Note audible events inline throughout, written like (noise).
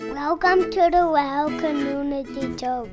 Welcome to the Well Community Church.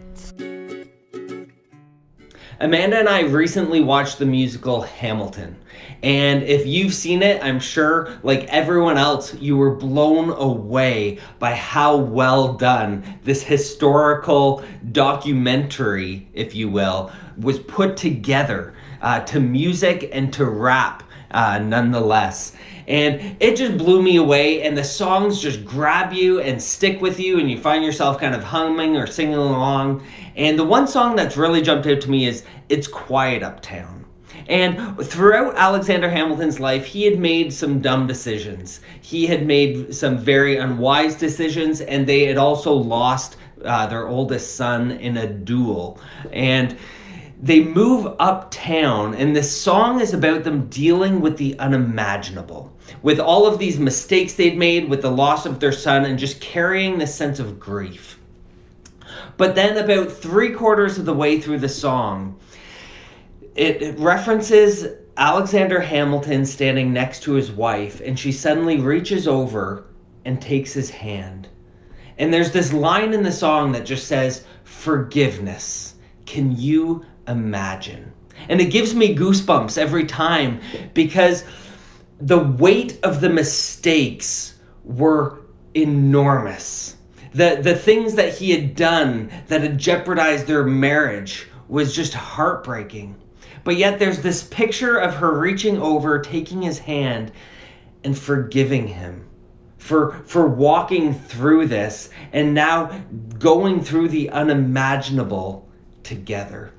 Amanda and I recently watched the musical Hamilton. And if you've seen it, I'm sure, like everyone else, you were blown away by how well done this historical documentary, if you will, was put together uh, to music and to rap, uh, nonetheless and it just blew me away and the songs just grab you and stick with you and you find yourself kind of humming or singing along and the one song that's really jumped out to me is it's quiet uptown and throughout Alexander Hamilton's life, he had made some dumb decisions. He had made some very unwise decisions, and they had also lost uh, their oldest son in a duel. And they move uptown, and this song is about them dealing with the unimaginable with all of these mistakes they'd made, with the loss of their son, and just carrying this sense of grief. But then, about three quarters of the way through the song, it, it references Alexander Hamilton standing next to his wife, and she suddenly reaches over and takes his hand. And there's this line in the song that just says, Forgiveness. Can you imagine? And it gives me goosebumps every time because the weight of the mistakes were enormous. The, the things that he had done that had jeopardized their marriage was just heartbreaking. But yet there's this picture of her reaching over, taking his hand, and forgiving him for, for walking through this and now going through the unimaginable together.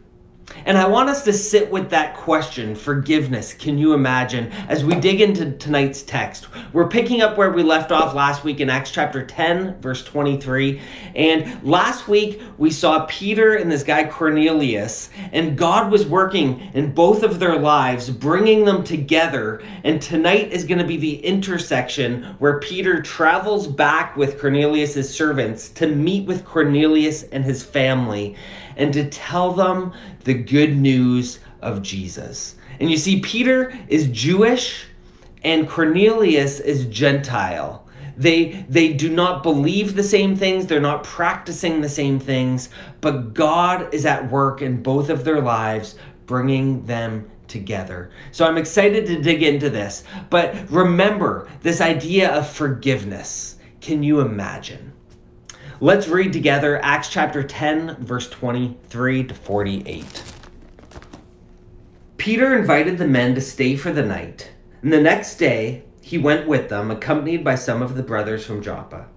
And I want us to sit with that question, forgiveness, can you imagine, as we dig into tonight's text. We're picking up where we left off last week in Acts chapter 10, verse 23. And last week we saw Peter and this guy Cornelius, and God was working in both of their lives, bringing them together. And tonight is going to be the intersection where Peter travels back with Cornelius's servants to meet with Cornelius and his family and to tell them the good news of Jesus. And you see, Peter is Jewish and Cornelius is Gentile. They, they do not believe the same things, they're not practicing the same things, but God is at work in both of their lives, bringing them together. So I'm excited to dig into this. But remember this idea of forgiveness. Can you imagine? Let's read together Acts chapter 10, verse 23 to 48. Peter invited the men to stay for the night, and the next day he went with them, accompanied by some of the brothers from Joppa.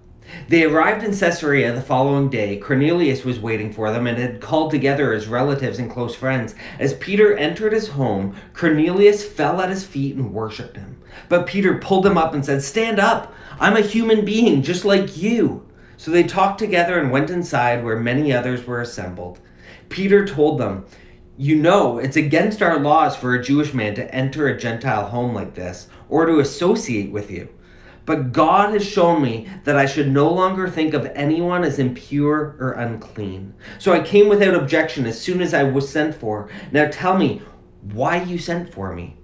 They arrived in Caesarea the following day. Cornelius was waiting for them and had called together his relatives and close friends. As Peter entered his home, Cornelius fell at his feet and worshipped him. But Peter pulled him up and said, Stand up! I'm a human being just like you. So they talked together and went inside where many others were assembled. Peter told them, You know, it's against our laws for a Jewish man to enter a Gentile home like this or to associate with you. But God has shown me that I should no longer think of anyone as impure or unclean. So I came without objection as soon as I was sent for. Now tell me why you sent for me.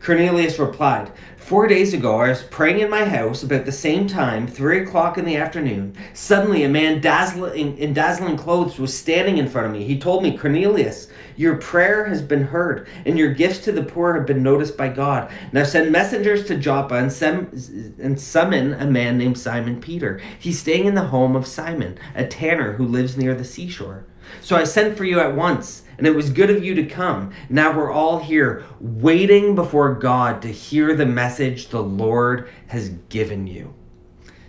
Cornelius replied, Four days ago, I was praying in my house about the same time, three o'clock in the afternoon. Suddenly, a man dazzling, in dazzling clothes was standing in front of me. He told me, Cornelius, your prayer has been heard, and your gifts to the poor have been noticed by God. Now send messengers to Joppa and, sem- and summon a man named Simon Peter. He's staying in the home of Simon, a tanner who lives near the seashore. So I sent for you at once and it was good of you to come. Now we're all here waiting before God to hear the message the Lord has given you.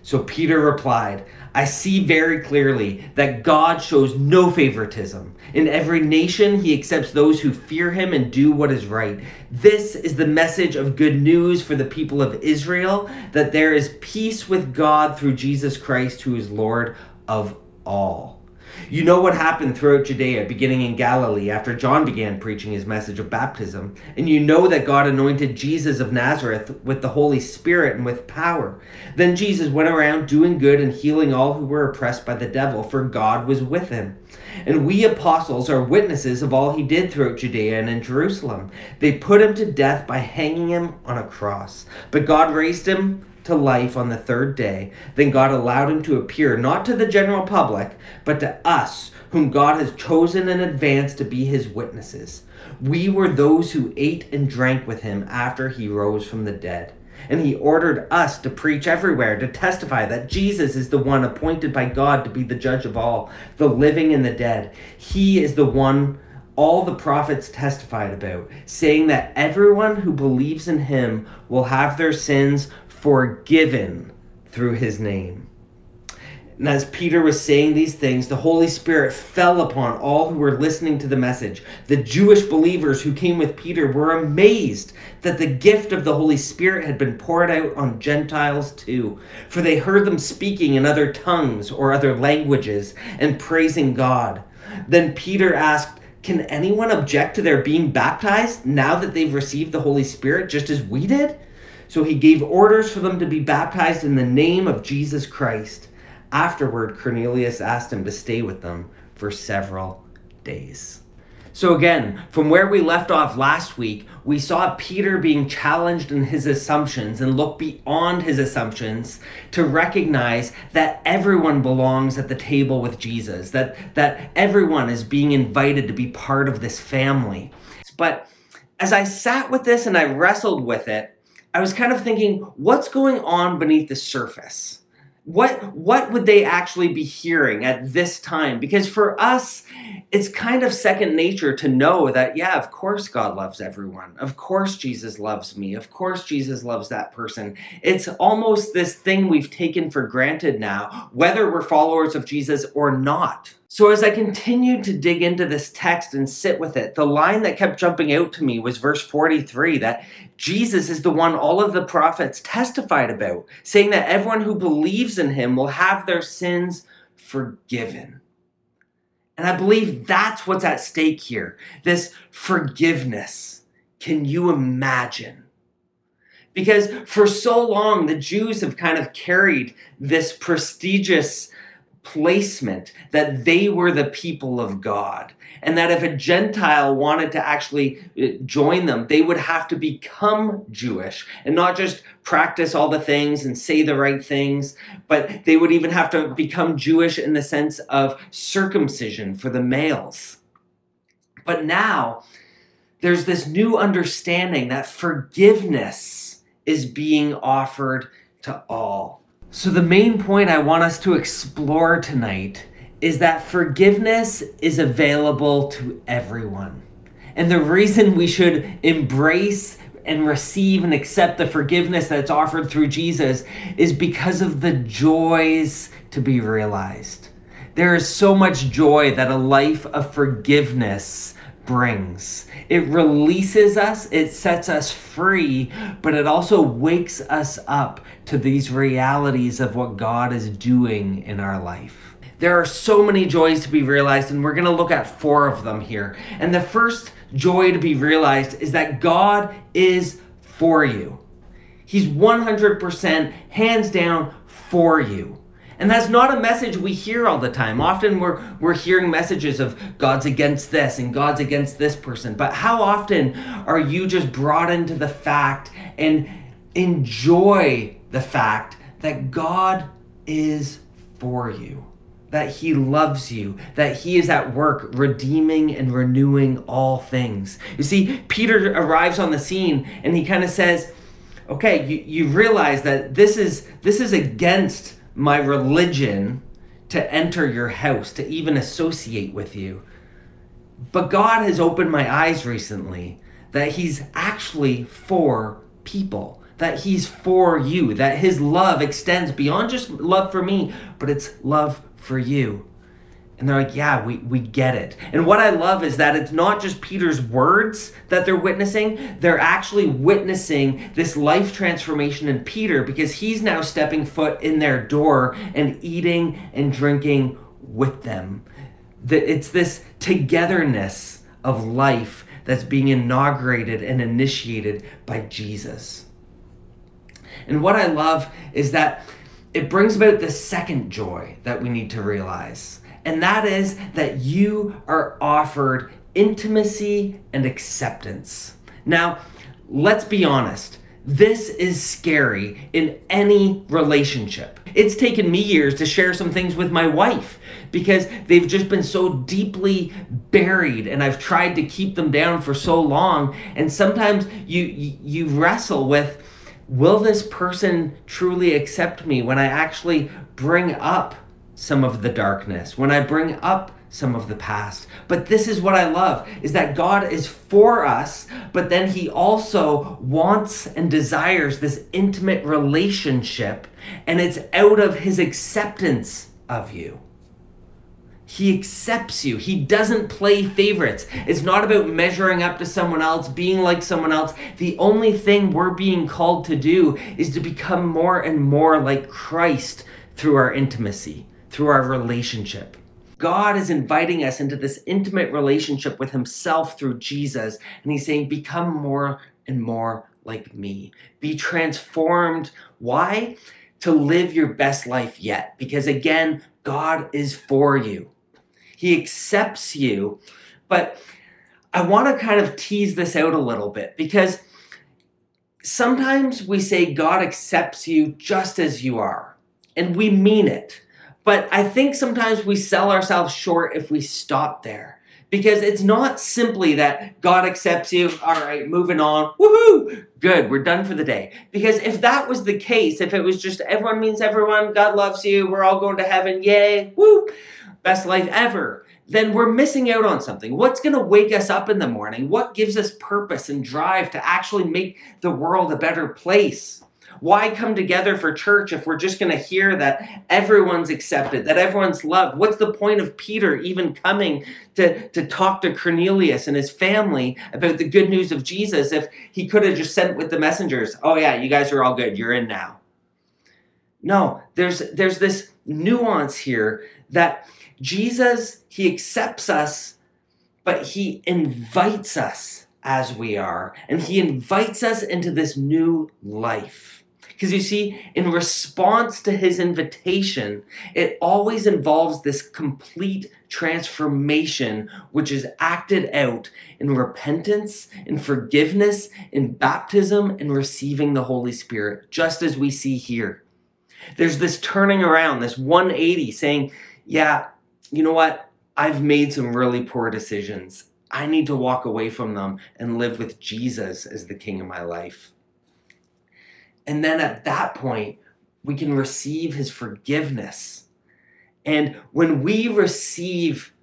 So Peter replied, I see very clearly that God shows no favoritism. In every nation, he accepts those who fear him and do what is right. This is the message of good news for the people of Israel that there is peace with God through Jesus Christ, who is Lord of all. You know what happened throughout Judea, beginning in Galilee, after John began preaching his message of baptism. And you know that God anointed Jesus of Nazareth with the Holy Spirit and with power. Then Jesus went around doing good and healing all who were oppressed by the devil, for God was with him. And we apostles are witnesses of all he did throughout Judea and in Jerusalem. They put him to death by hanging him on a cross. But God raised him to life on the third day, then God allowed him to appear not to the general public, but to us, whom God has chosen in advance to be his witnesses. We were those who ate and drank with him after he rose from the dead. And he ordered us to preach everywhere, to testify that Jesus is the one appointed by God to be the judge of all, the living and the dead. He is the one all the prophets testified about, saying that everyone who believes in him will have their sins forgiven through his name. And as Peter was saying these things, the Holy Spirit fell upon all who were listening to the message. The Jewish believers who came with Peter were amazed that the gift of the Holy Spirit had been poured out on Gentiles too, for they heard them speaking in other tongues or other languages and praising God. Then Peter asked, Can anyone object to their being baptized now that they've received the Holy Spirit just as we did? So he gave orders for them to be baptized in the name of Jesus Christ. Afterward, Cornelius asked him to stay with them for several days. So, again, from where we left off last week, we saw Peter being challenged in his assumptions and look beyond his assumptions to recognize that everyone belongs at the table with Jesus, that, that everyone is being invited to be part of this family. But as I sat with this and I wrestled with it, I was kind of thinking, what's going on beneath the surface? what what would they actually be hearing at this time? Because for us it's kind of second nature to know that yeah of course god loves everyone. Of course jesus loves me. Of course jesus loves that person. It's almost this thing we've taken for granted now whether we're followers of jesus or not so, as I continued to dig into this text and sit with it, the line that kept jumping out to me was verse 43 that Jesus is the one all of the prophets testified about, saying that everyone who believes in him will have their sins forgiven. And I believe that's what's at stake here this forgiveness. Can you imagine? Because for so long, the Jews have kind of carried this prestigious placement that they were the people of God. And that if a Gentile wanted to actually uh, join them, they would have to become Jewish and not just practice all the things and say the right things, but they would even have to become Jewish in the sense of circumcision for the males. But now, there's this new understanding that forgiveness is being offered to all. So, the main point I want us to explore tonight is that forgiveness is available to everyone. And the reason we should embrace and receive and accept the forgiveness that's offered through Jesus is because of the joys to be realized. There is so much joy that a life of forgiveness brings. It releases us, it sets us free, but it also wakes us up to these realities of what God is doing in our life. There are so many joys to be realized, and we're going to look at four of them here. And the first joy to be realized is that God is for you. He's 100% hands down for you. And that's not a message we hear all the time. Often we're, we're hearing messages of God's against this and God's against this person. But how often are you just brought into the fact and enjoy the fact that God is for you? That he loves you, that he is at work redeeming and renewing all things. You see, Peter arrives on the scene and he kind of says, okay, you, you realize that this is this is against my religion to enter your house, to even associate with you. But God has opened my eyes recently that He's actually for people, that He's for you, that His love extends beyond just love for me, but it's love for you. And they're like, yeah, we, we get it. And what I love is that it's not just Peter's words that they're witnessing, they're actually witnessing this life transformation in Peter because he's now stepping foot in their door and eating and drinking with them. It's this togetherness of life that's being inaugurated and initiated by Jesus. And what I love is that it brings about the second joy that we need to realize and that is that you are offered intimacy and acceptance. Now, let's be honest. This is scary in any relationship. It's taken me years to share some things with my wife because they've just been so deeply buried and I've tried to keep them down for so long and sometimes you you wrestle with will this person truly accept me when I actually bring up some of the darkness, when I bring up some of the past. But this is what I love is that God is for us, but then he also wants and desires this intimate relationship and it's out of his acceptance of you. He accepts you. He doesn't play favorites. It's not about measuring up to someone else, being like someone else. The only thing we're being called to do is to become more and more like Christ through our intimacy, through our relationship. God is inviting us into this intimate relationship with Himself through Jesus. And He's saying, Become more and more like me. Be transformed. Why? To live your best life yet. Because again, God is for you. He accepts you. But I want to kind of tease this out a little bit because sometimes we say God accepts you just as you are, and we mean it. But I think sometimes we sell ourselves short if we stop there. Because it's not simply that God accepts you, all right, moving on, woohoo, good, we're done for the day. Because if that was the case, if it was just everyone means everyone, God loves you, we're all going to heaven, yay, woo, best life ever, then we're missing out on something. What's going to wake us up in the morning? What gives us purpose and drive to actually make the world a better place? Why come together for church if we're just going to hear that everyone's accepted, that everyone's loved? What's the point of Peter even coming to, to talk to Cornelius and his family about the good news of Jesus if he could have just sent with the messengers, oh, yeah, you guys are all good, you're in now? No, there's, there's this nuance here that Jesus, he accepts us, but he invites us as we are, and he invites us into this new life. Because you see, in response to his invitation, it always involves this complete transformation, which is acted out in repentance, in forgiveness, in baptism, and receiving the Holy Spirit, just as we see here. There's this turning around, this 180 saying, Yeah, you know what? I've made some really poor decisions. I need to walk away from them and live with Jesus as the king of my life. And then at that point, we can receive his forgiveness. And when we receive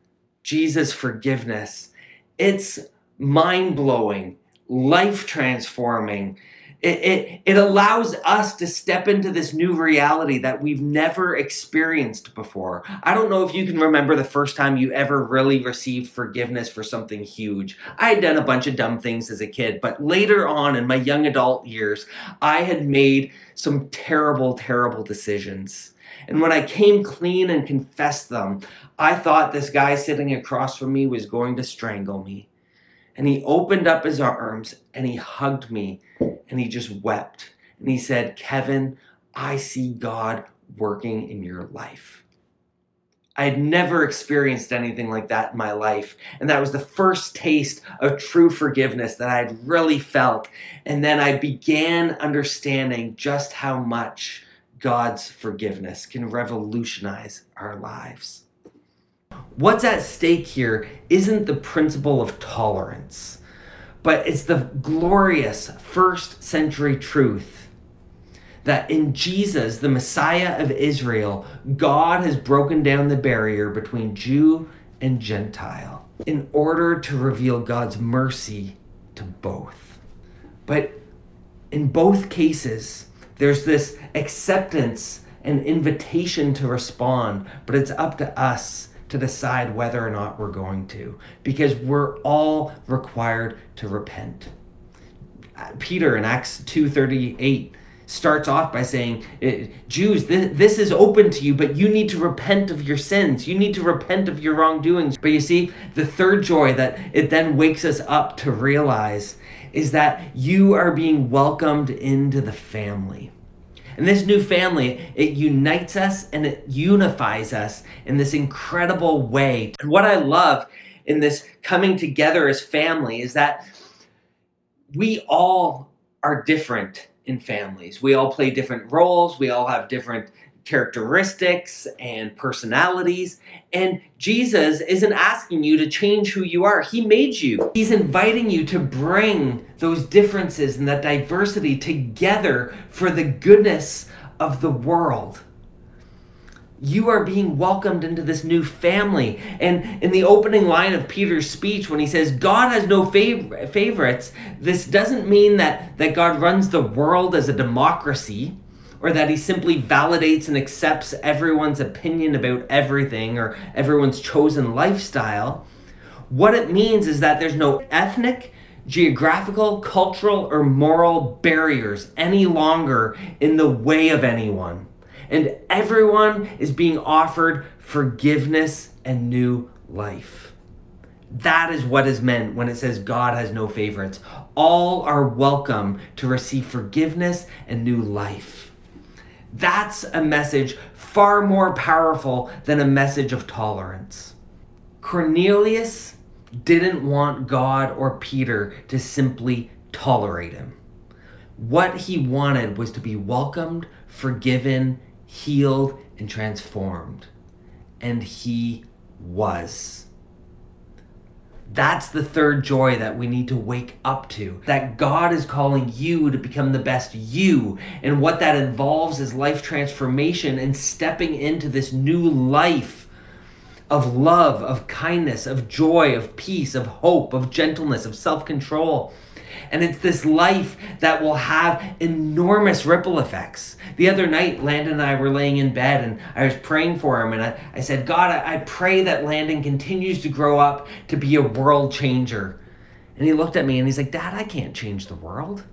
Jesus' forgiveness, it's mind blowing, life transforming. It, it, it allows us to step into this new reality that we've never experienced before. I don't know if you can remember the first time you ever really received forgiveness for something huge. I had done a bunch of dumb things as a kid, but later on in my young adult years, I had made some terrible, terrible decisions. And when I came clean and confessed them, I thought this guy sitting across from me was going to strangle me. And he opened up his arms and he hugged me and he just wept. And he said, Kevin, I see God working in your life. I had never experienced anything like that in my life. And that was the first taste of true forgiveness that I had really felt. And then I began understanding just how much God's forgiveness can revolutionize our lives. What's at stake here isn't the principle of tolerance, but it's the glorious first century truth that in Jesus, the Messiah of Israel, God has broken down the barrier between Jew and Gentile in order to reveal God's mercy to both. But in both cases, there's this acceptance and invitation to respond, but it's up to us to decide whether or not we're going to because we're all required to repent. Peter in Acts 2:38 starts off by saying, eh, Jews, this is open to you, but you need to repent of your sins. You need to repent of your wrongdoings. But you see, the third joy that it then wakes us up to realize is that you are being welcomed into the family. And this new family, it unites us and it unifies us in this incredible way. And what I love in this coming together as family is that we all are different in families. We all play different roles, we all have different characteristics and personalities. And Jesus isn't asking you to change who you are. He made you. He's inviting you to bring those differences and that diversity together for the goodness of the world. You are being welcomed into this new family. And in the opening line of Peter's speech, when he says, God has no fav- favorites, this doesn't mean that, that God runs the world as a democracy or that he simply validates and accepts everyone's opinion about everything or everyone's chosen lifestyle. What it means is that there's no ethnic, geographical, cultural, or moral barriers any longer in the way of anyone. And everyone is being offered forgiveness and new life. That is what is meant when it says God has no favorites. All are welcome to receive forgiveness and new life. That's a message far more powerful than a message of tolerance. Cornelius didn't want God or Peter to simply tolerate him. What he wanted was to be welcomed, forgiven, healed, and transformed. And he was. That's the third joy that we need to wake up to. That God is calling you to become the best you. And what that involves is life transformation and stepping into this new life of love, of kindness, of joy, of peace, of hope, of gentleness, of self control. And it's this life that will have enormous ripple effects. The other night, Landon and I were laying in bed and I was praying for him. And I, I said, God, I, I pray that Landon continues to grow up to be a world changer. And he looked at me and he's like, Dad, I can't change the world.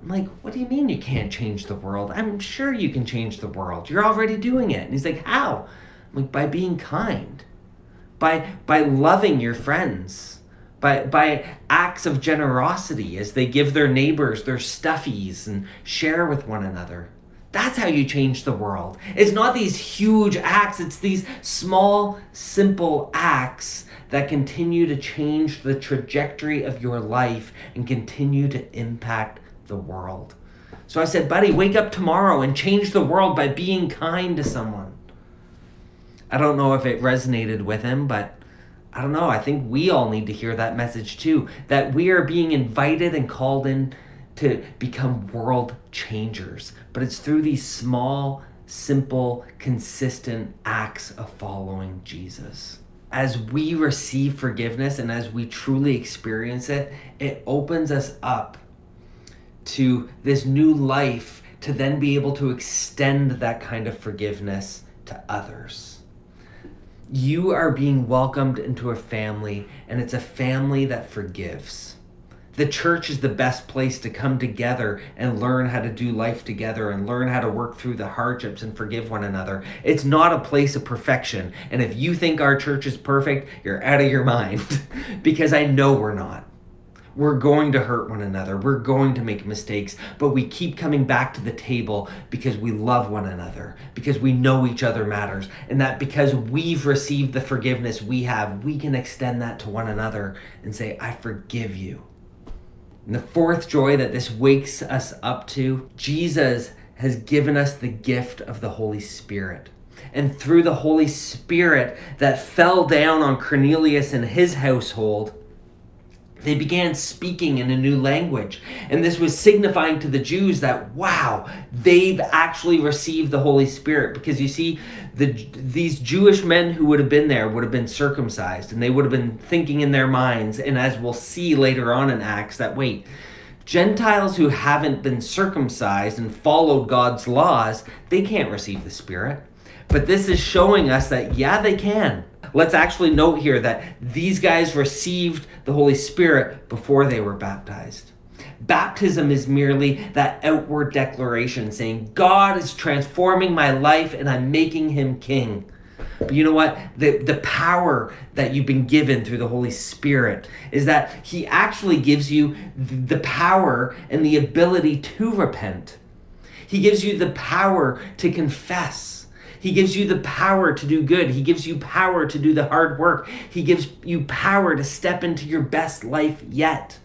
I'm like, what do you mean you can't change the world? I'm sure you can change the world. You're already doing it. And he's like, how? I'm like, by being kind, by by loving your friends by, by acts of generosity as they give their neighbors their stuffies and share with one another. That's how you change the world. It's not these huge acts, it's these small, simple acts that continue to change the trajectory of your life and continue to impact the world. So I said, buddy, wake up tomorrow and change the world by being kind to someone. I don't know if it resonated with him, but I don't know. I think we all need to hear that message too. That we are being invited and called in to become world changers. But it's through these small, simple, consistent acts of following Jesus. As we receive forgiveness and as we truly experience it, it opens us up to this new life to then be able to extend that kind of forgiveness to others you are being welcomed into a family, and it's a family that forgives. The church is the best place to come together and learn how to do life together and learn how to work through the hardships and forgive one another. It's not a place of perfection. And if you think our church is perfect, you're out of your (laughs) mind because I know we're not. We're going to hurt one another. We're going to make mistakes, but we keep coming back to the table because we love one another, because we know each other matters, and that because we've received the forgiveness we have, we can extend that to one another and say, I forgive you. And the fourth joy that this wakes us up to, Jesus has given us the gift of the Holy Spirit. And through the Holy Spirit that fell down on Cornelius and his household, they began speaking in a new language. And this was signifying to the Jews that, wow, they've actually received the Holy Spirit. Because you see, the, these Jewish men who would have been there would have been circumcised, and they would have been thinking in their minds, and as we'll see later on in Acts, that wait, Gentiles who haven't been circumcised and followed God's laws, they can't receive the Spirit. But this is showing us that, yeah, they can. Let's actually note here that these guys received the Holy Spirit before they were baptized. Baptism is merely that outward declaration saying, God is transforming my life and I'm making him king. But you know what? The, the power that you've been given through the Holy Spirit is that He actually gives you the power and the ability to repent. He gives you the power to confess. He gives you the power to do good. He gives you power to do the hard work. He gives you power to step into your best life yet.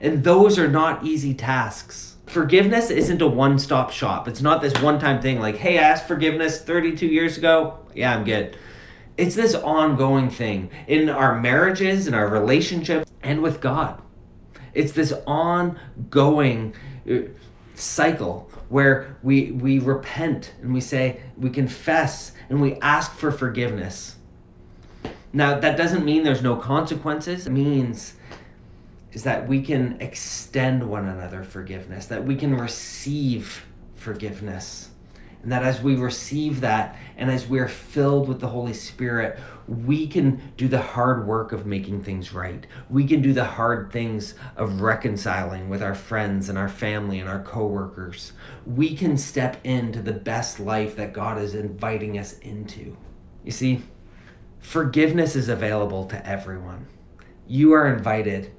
And those are not easy tasks. Forgiveness isn't a one stop shop. It's not this one time thing like, hey, I asked forgiveness 32 years ago. Yeah, I'm good. It's this ongoing thing in our marriages, in our relationships, and with God. It's this ongoing uh, cycle where we we repent and we say we confess and we ask for forgiveness. Now that doesn't mean there's no consequences. It means is that we can extend one another forgiveness, that we can receive forgiveness. And that as we receive that and as we're filled with the Holy Spirit, we can do the hard work of making things right. We can do the hard things of reconciling with our friends and our family and our coworkers. We can step into the best life that God is inviting us into. You see, forgiveness is available to everyone. You are invited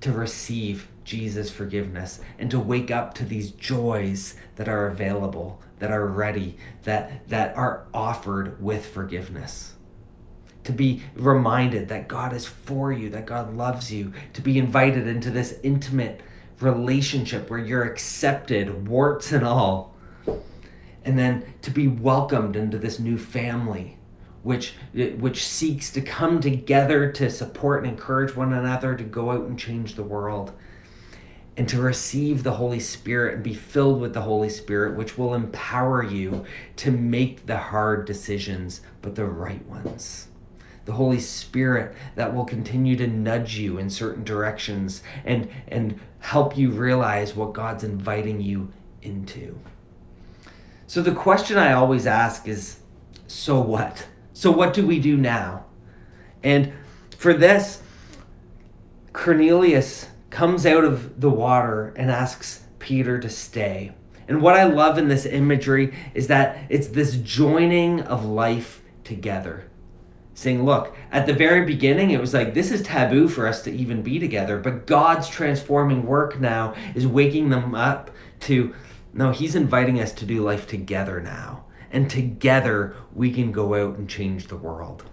to receive Jesus' forgiveness and to wake up to these joys that are available, that are ready, that, that are offered with forgiveness. To be reminded that God is for you, that God loves you, to be invited into this intimate relationship where you're accepted, warts and all, and then to be welcomed into this new family which which seeks to come together to support and encourage one another to go out and change the world and to receive the Holy Spirit and be filled with the Holy Spirit, which will empower you to make the hard decisions, but the right ones. The Holy Spirit that will continue to nudge you in certain directions and, and help you realize what God's inviting you into. So, the question I always ask is so what? So, what do we do now? And for this, Cornelius comes out of the water and asks Peter to stay. And what I love in this imagery is that it's this joining of life together. Saying, look, at the very beginning, it was like, this is taboo for us to even be together. But God's transforming work now is waking them up to, no, He's inviting us to do life together now and together we can go out and change the world.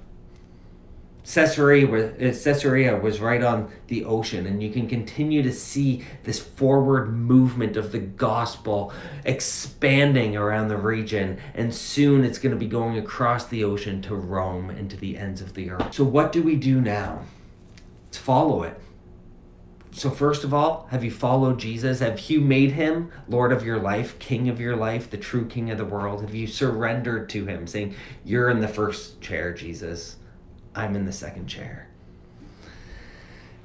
Caesarea was, uh, Caesarea was right on the ocean, and you can continue to see this forward movement of the gospel expanding around the region. And soon it's going to be going across the ocean to Rome and to the ends of the earth. So, what do we do now? Let's follow it. So, first of all, have you followed Jesus? Have you made him Lord of your life, King of your life, the true King of the world? Have you surrendered to him, saying, You're in the first chair, Jesus? I'm in the second chair.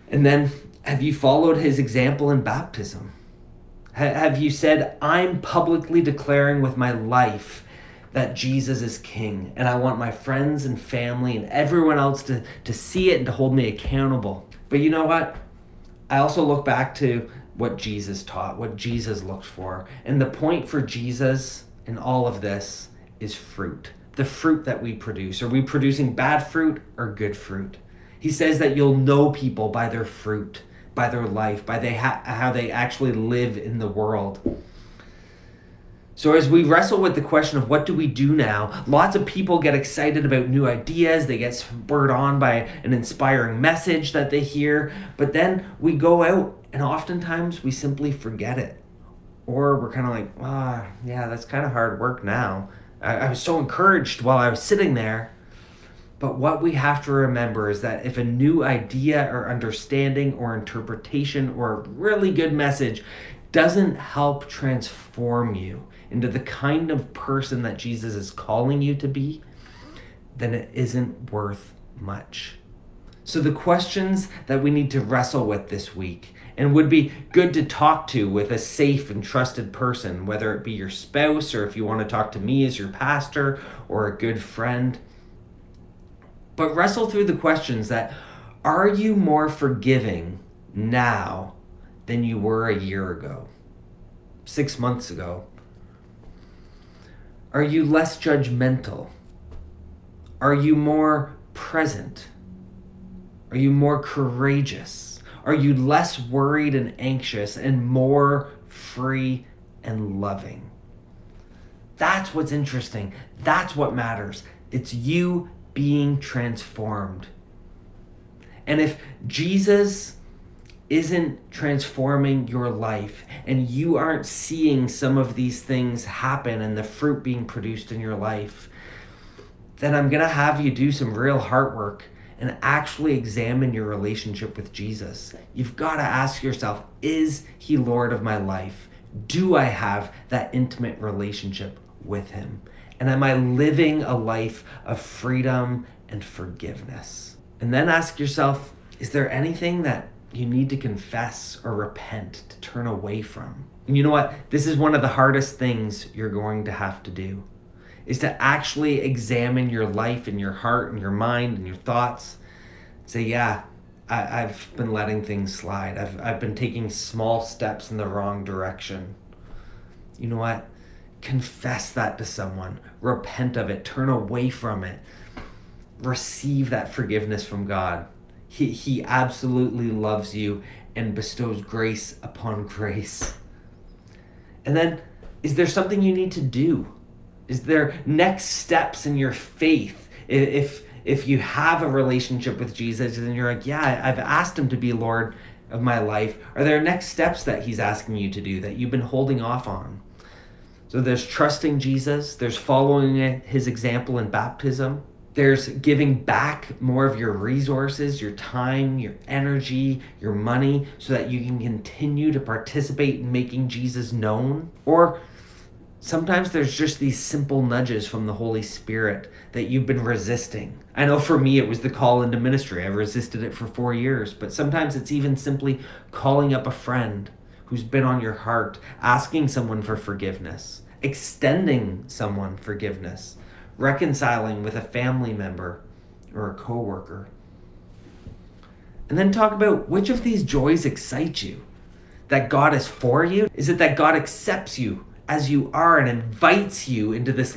And then, have you followed his example in baptism? Have you said, I'm publicly declaring with my life that Jesus is King, and I want my friends and family and everyone else to, to see it and to hold me accountable? But you know what? I also look back to what Jesus taught, what Jesus looked for. And the point for Jesus in all of this is fruit. The fruit that we produce. Are we producing bad fruit or good fruit? He says that you'll know people by their fruit, by their life, by they ha- how they actually live in the world. So, as we wrestle with the question of what do we do now, lots of people get excited about new ideas. They get spurred on by an inspiring message that they hear. But then we go out and oftentimes we simply forget it. Or we're kind of like, ah, yeah, that's kind of hard work now. I, I was so encouraged while I was sitting there. But what we have to remember is that if a new idea or understanding or interpretation or a really good message doesn't help transform you, into the kind of person that Jesus is calling you to be, then it isn't worth much. So, the questions that we need to wrestle with this week and would be good to talk to with a safe and trusted person, whether it be your spouse or if you want to talk to me as your pastor or a good friend. But wrestle through the questions that are you more forgiving now than you were a year ago, six months ago, are you less judgmental? Are you more present? Are you more courageous? Are you less worried and anxious and more free and loving? That's what's interesting. That's what matters. It's you being transformed. And if Jesus isn't transforming your life and you aren't seeing some of these things happen and the fruit being produced in your life, then I'm going to have you do some real heart work and actually examine your relationship with Jesus. You've got to ask yourself is he Lord of my life? Do I have that intimate relationship with him? And am I living a life of freedom and forgiveness? And then ask yourself is there anything that you need to confess or repent to turn away from? And you know what? This is one of the hardest things you're going to have to do is to actually examine your life and your heart and your mind and your thoughts. Say, yeah, I, have been letting things slide. I've, I've been taking small steps in the wrong direction. You know what? Confess that to someone. Repent of it. Turn away from it. Receive that forgiveness from God. He, he absolutely loves you and bestows grace upon (laughs) grace. And then, is there something you need to do? Is there next steps in your faith? If if you have a relationship with Jesus and you're like, yeah, I've asked him to be Lord of my life, are there next steps that he's asking you to do that you've been holding off on? So there's trusting Jesus, there's following his example in baptism, there's giving back more of your resources, your time, your energy, your money, so that you can continue to participate in making Jesus known. Or sometimes there's just these simple nudges from the Holy Spirit that you've been resisting. I know for me it was the call into ministry. I've resisted it for four years, but sometimes it's even simply calling up a friend who's been on your heart, asking someone for forgiveness, extending someone forgiveness, reconciling with a family member or a coworker. And then talk about which of these joys excite you. That God is for you? Is it that God accepts you as you are and invites you into this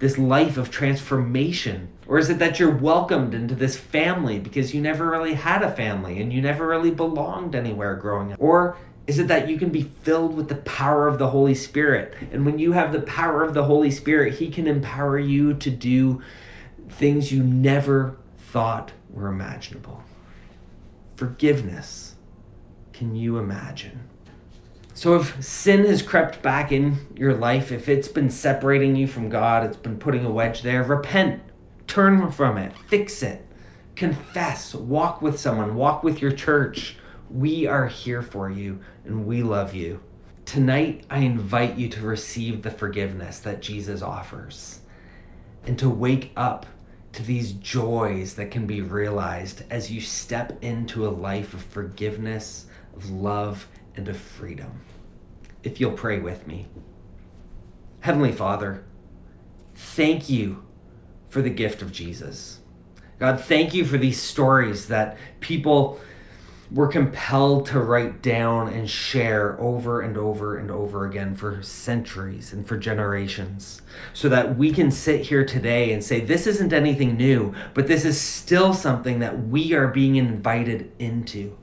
this life of transformation? Or is it that you're welcomed into this family because you never really had a family and you never really belonged anywhere growing up? Or is it that you can be filled with the power of the Holy Spirit? And when you have the power of the Holy Spirit he can empower you to do things you never thought were imaginable. Forgiveness can you imagine so if sin has crept back in your life, if it's been separating you from God, it's been putting a wedge there, repent, turn from it, fix it, confess, walk with someone, walk with your church. We are here for you and we love you. Tonight, I invite you to receive the forgiveness that Jesus offers and to wake up to these joys that can be realized as you step into a life of forgiveness, of love, and of freedom. If you'll pray with me. Heavenly Father, thank you for the gift of Jesus. God, thank you for these stories that people were compelled to write down and share over and over and over again for centuries and for generations, so that we can sit here today and say, This isn't anything new, but this is still something that we are being invited into.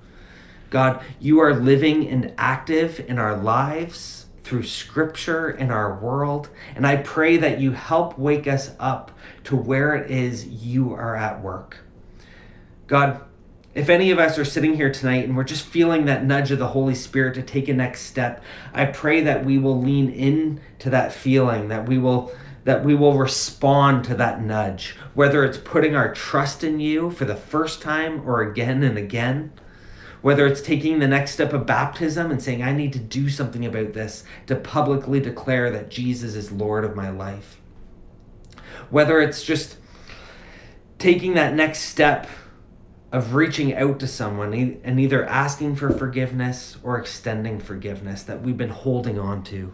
God, you are living and active in our lives through scripture in our world. And I pray that you help wake us up to where it is you are at work. God, if any of us are sitting here tonight and we're just feeling that nudge of the Holy Spirit to take a next step, I pray that we will lean into that feeling, that we will that we will respond to that nudge, whether it's putting our trust in you for the first time or again and again whether it's taking the next step of baptism and saying, I need to do something about this to publicly declare that Jesus is Lord of my life. Whether it's just taking that next step of reaching out to someone and either asking for forgiveness or extending forgiveness that we've been holding on to.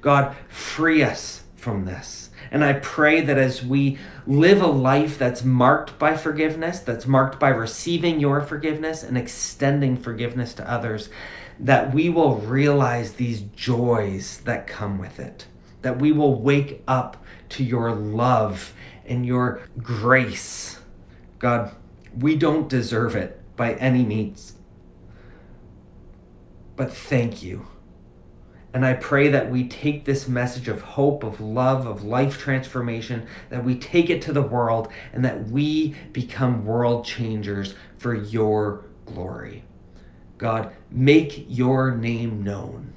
God, free us from this. And I pray that as we live a life that's marked by forgiveness, that's marked by receiving your forgiveness and extending forgiveness to others, that we will realize these joys that come with it. That we will wake up to your love and your grace. God, we don't deserve it by any means. But thank you and I pray that we take this message of hope, of love, of life transformation, that we take it to the world, and that we become world changers for your glory. God, make your name known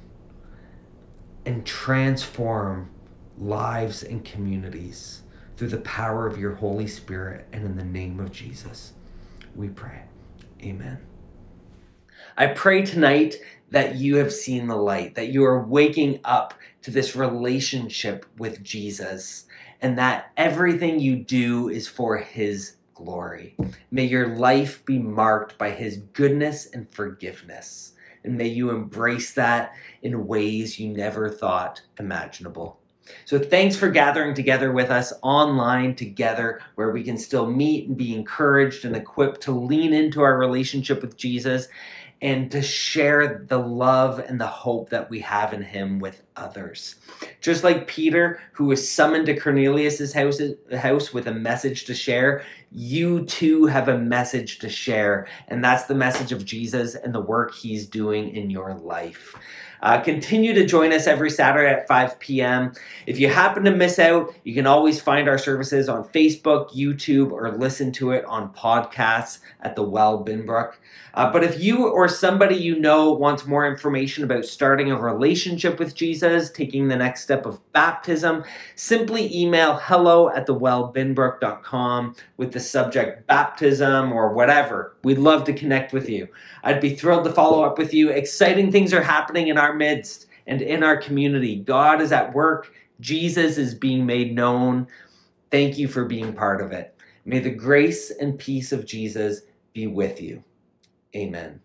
and transform lives and communities through the power of your Holy Spirit and in the name of Jesus. We pray. Amen. I pray tonight that you have seen the light, that you are waking up to this relationship with Jesus, and that everything you do is for His glory. May your life be marked by His goodness and forgiveness, and may you embrace that in ways you never thought imaginable. So, thanks for gathering together with us online together, where we can still meet and be encouraged and equipped to lean into our relationship with Jesus and to share the love and the hope that we have in him with others. Just like Peter, who was summoned to Cornelius's house, house with a message to share, you too have a message to share. And that's the message of Jesus and the work he's doing in your life. Uh, continue to join us every Saturday at 5 p.m. If you happen to miss out, you can always find our services on Facebook, YouTube, or listen to it on podcasts at the Well Binbrook. Uh, but if you or somebody you know wants more information about starting a relationship with Jesus, taking the next step of baptism, simply email hello at thewellbinbrook.com with the subject baptism or whatever. We'd love to connect with you. I'd be thrilled to follow up with you. Exciting things are happening in our midst and in our community. God is at work, Jesus is being made known. Thank you for being part of it. May the grace and peace of Jesus be with you. Amen.